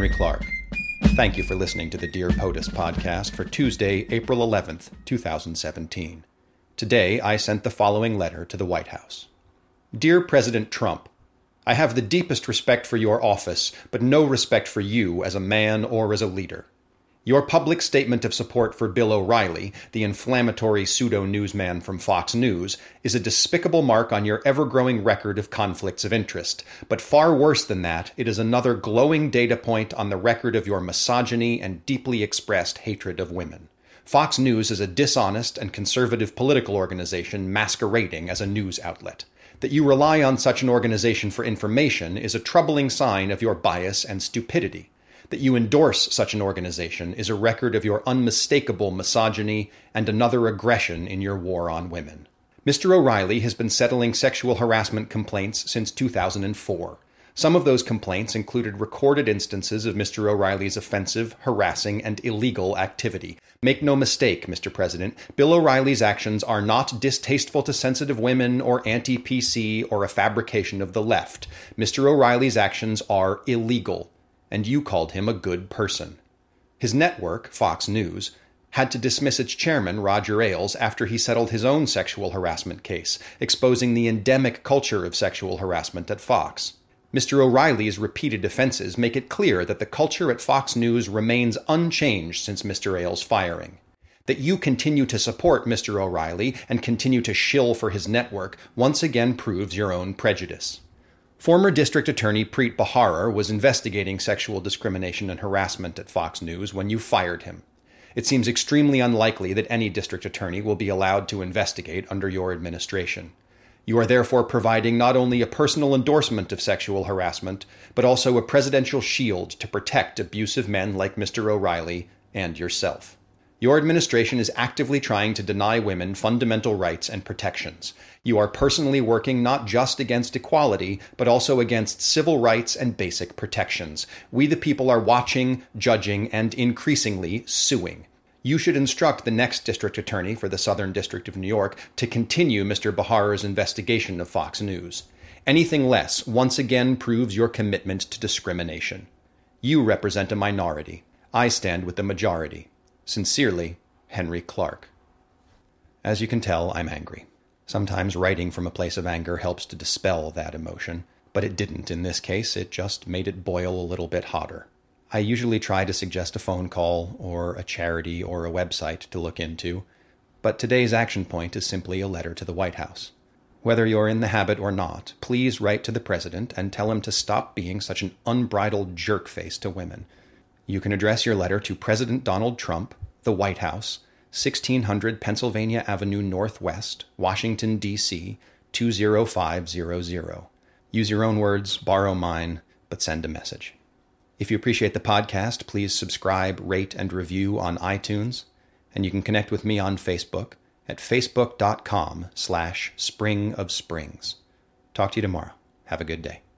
Henry Clark. Thank you for listening to the Dear POTUS podcast for Tuesday, April 11th, 2017. Today, I sent the following letter to the White House Dear President Trump, I have the deepest respect for your office, but no respect for you as a man or as a leader. Your public statement of support for Bill O'Reilly, the inflammatory pseudo newsman from Fox News, is a despicable mark on your ever growing record of conflicts of interest. But far worse than that, it is another glowing data point on the record of your misogyny and deeply expressed hatred of women. Fox News is a dishonest and conservative political organization masquerading as a news outlet. That you rely on such an organization for information is a troubling sign of your bias and stupidity. That you endorse such an organization is a record of your unmistakable misogyny and another aggression in your war on women. Mr. O'Reilly has been settling sexual harassment complaints since 2004. Some of those complaints included recorded instances of Mr. O'Reilly's offensive, harassing, and illegal activity. Make no mistake, Mr. President, Bill O'Reilly's actions are not distasteful to sensitive women or anti PC or a fabrication of the left. Mr. O'Reilly's actions are illegal and you called him a good person. His network, Fox News, had to dismiss its chairman, Roger Ailes, after he settled his own sexual harassment case, exposing the endemic culture of sexual harassment at Fox. Mr. O'Reilly's repeated offenses make it clear that the culture at Fox News remains unchanged since Mr. Ailes' firing. That you continue to support Mr. O'Reilly and continue to shill for his network once again proves your own prejudice. Former District Attorney Preet Bharara was investigating sexual discrimination and harassment at Fox News when you fired him. It seems extremely unlikely that any district attorney will be allowed to investigate under your administration. You are therefore providing not only a personal endorsement of sexual harassment, but also a presidential shield to protect abusive men like Mr. O'Reilly and yourself. Your administration is actively trying to deny women fundamental rights and protections. You are personally working not just against equality, but also against civil rights and basic protections. We, the people, are watching, judging, and increasingly suing. You should instruct the next district attorney for the Southern District of New York to continue Mr. Bharara's investigation of Fox News. Anything less once again proves your commitment to discrimination. You represent a minority. I stand with the majority. Sincerely, Henry Clark. As you can tell, I'm angry. Sometimes writing from a place of anger helps to dispel that emotion, but it didn't in this case, it just made it boil a little bit hotter. I usually try to suggest a phone call or a charity or a website to look into, but today's action point is simply a letter to the White House. Whether you're in the habit or not, please write to the President and tell him to stop being such an unbridled jerk face to women you can address your letter to President Donald Trump, the White House, 1600 Pennsylvania Avenue Northwest, Washington, D.C. 20500. Use your own words, borrow mine, but send a message. If you appreciate the podcast, please subscribe, rate, and review on iTunes, and you can connect with me on Facebook at facebook.com slash spring of springs. Talk to you tomorrow. Have a good day.